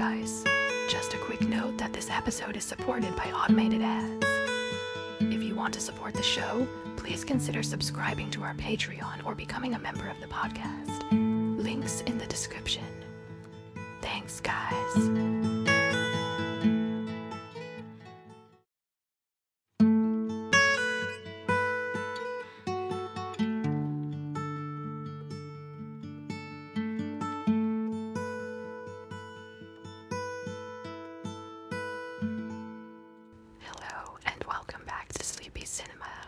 guys. Just a quick note that this episode is supported by automated ads. If you want to support the show, please consider subscribing to our Patreon or becoming a member of the podcast. Links in the description. Thanks, guys. Cinema,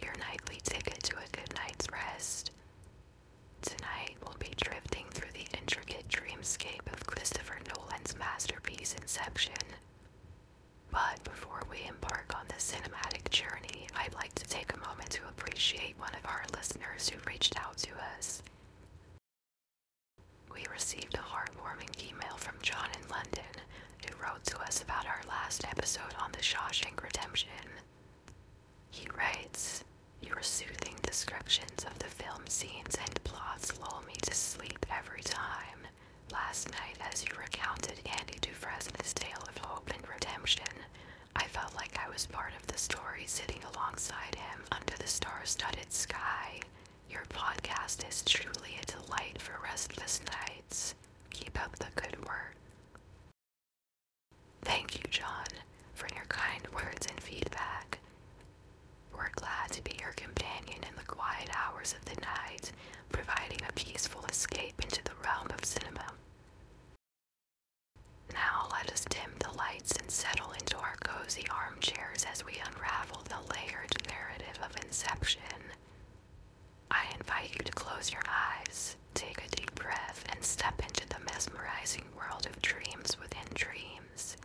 your nightly ticket to a good night's rest. Tonight, we'll be drifting through the intricate dreamscape of Christopher Nolan's masterpiece Inception. But before we embark on this cinematic journey, I'd like to take a moment to appreciate one of our listeners who reached out to us. We received a heartwarming email from John in London, who wrote to us about our last episode on the Shawshank Redemption. He writes, Your soothing descriptions of the film scenes and plots lull me to sleep every time. Last night, as you recounted Andy Dufresne's tale of hope and redemption, I felt like I was part of the story sitting alongside him under the star-studded sky. Your podcast is truly a delight for restless nights. Keep up the good work. Thank you, John, for your kind words and feedback. Glad to be your companion in the quiet hours of the night, providing a peaceful escape into the realm of cinema. Now let us dim the lights and settle into our cozy armchairs as we unravel the layered narrative of Inception. I invite you to close your eyes, take a deep breath, and step into the mesmerizing world of dreams within dreams.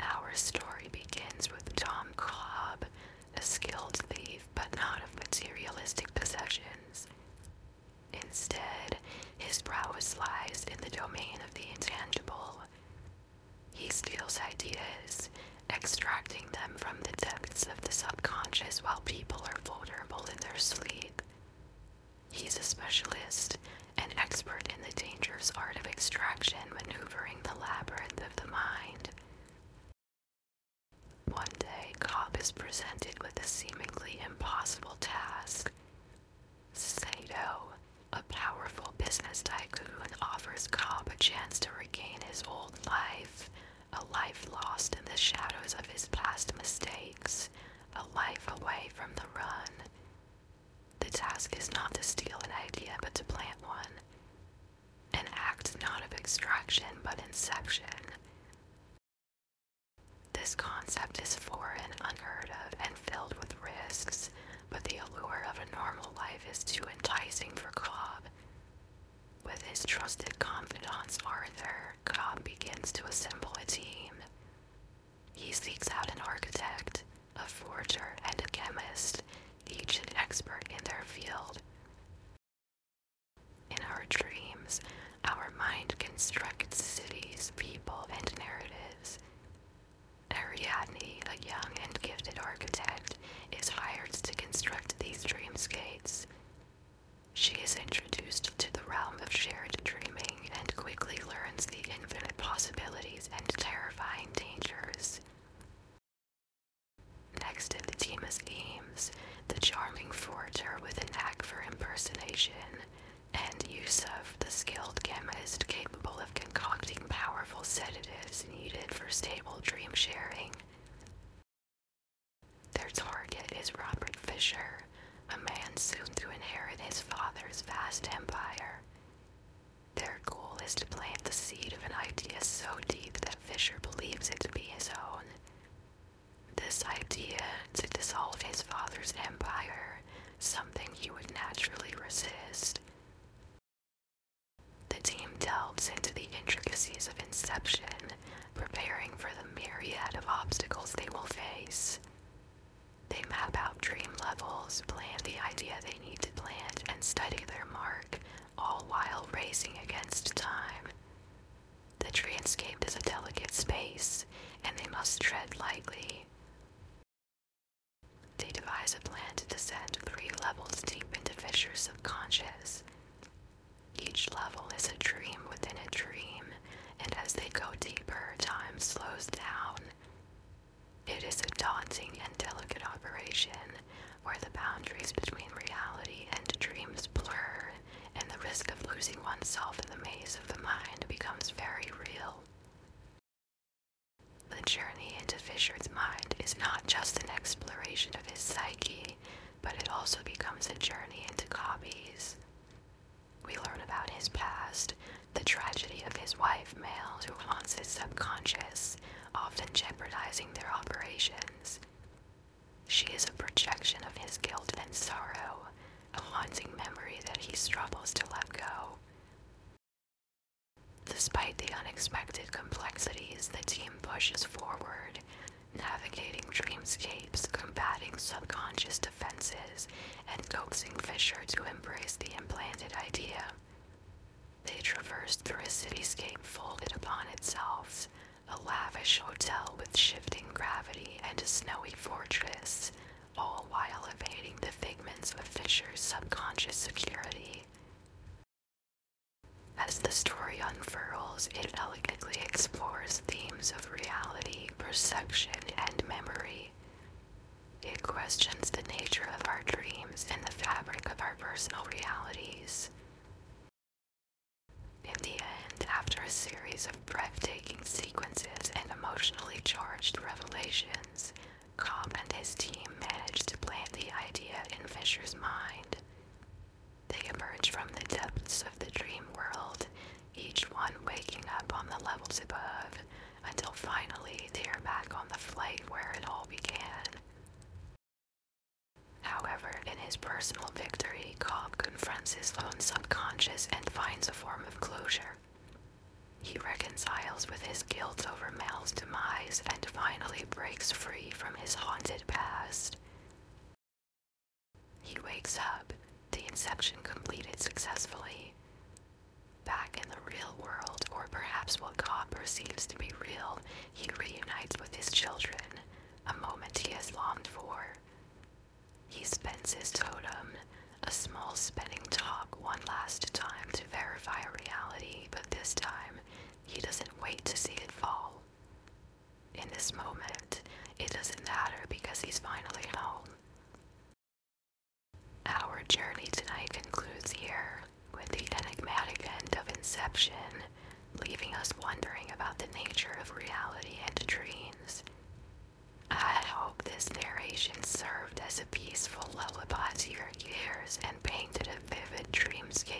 Our story begins with Dom Cobb, a skilled thief but not of materialistic possessions. Instead, his prowess lies in the domain of the intangible. He steals ideas, extracting them from the depths of the subconscious while people are vulnerable in their sleep. He's a specialist, an expert in the dangerous art of extraction, maneuvering the labyrinth of the mind. One day, Cobb is presented with a seemingly impossible task. Sato, a powerful business tycoon, offers Cobb a chance to regain his old life, a life lost in the shadows of his past mistakes, a life away from the run. The task is not to steal an idea, but to plant one. An act not of extraction, but inception. This concept is foreign, unheard of, and filled with risks, but the allure of a normal life is too enticing for Cobb. With his trusted confidant Arthur, Cobb begins to assemble a team. He seeks out an architect, a forger, and a chemist, each an expert in their field. In our dreams, our mind constructs cities, people, and narratives. Ariadne, a young and gifted architect, is hired to construct dreamscapes. She is introduced to the realm of shared dreaming and quickly learns the infinite possibilities and terrifying dangers. They devise a plan to descend three levels deep into Fisher's subconscious. Each level is a dream within a dream, and as they go deeper, time slows down. It is a daunting and subconscious, often jeopardizing their operations. She is a projection of his guilt and sorrow, a haunting memory that he struggles to let go. Despite the unexpected complexities, the team pushes forward, navigating dreamscapes, combating subconscious defenses, and coaxing Fisher to embrace the implanted idea. Through a cityscape folded upon itself, a lavish hotel with shifting gravity and a snowy fortress, all while evading the figments of Fisher's subconscious security. As the story unfurls, it elegantly explores themes of reality, perception, and memory. It questions the nature of our dreams and the fabric of our personal realities. In the end, after a series of breathtaking sequences and emotionally charged revelations, Cobb and his team managed to plant the idea in Fisher's mind. They emerge from the depths of the dream world, each one waking up on the levels above, until finally they are back on the flight where it all began. However, in his personal victory, Cobb confronts his own subconscious and finds a form of closure. He reconciles with his guilt over Mal's demise and finally breaks free from his haunted past. He wakes up, the inception completed successfully. Back in the real world, or perhaps what Cobb perceives to be real, he reunites with his children, a moment he has longed for. He spends his a small spinning top, one last time to verify reality, but this time he doesn't wait to see it fall. In this moment, it doesn't matter because he's finally home. Our journey tonight concludes here with the enigmatic end of Inception, leaving us wondering about the nature of reality and dreams. This narration served as a peaceful lullaby to your ears and painted a vivid dreamscape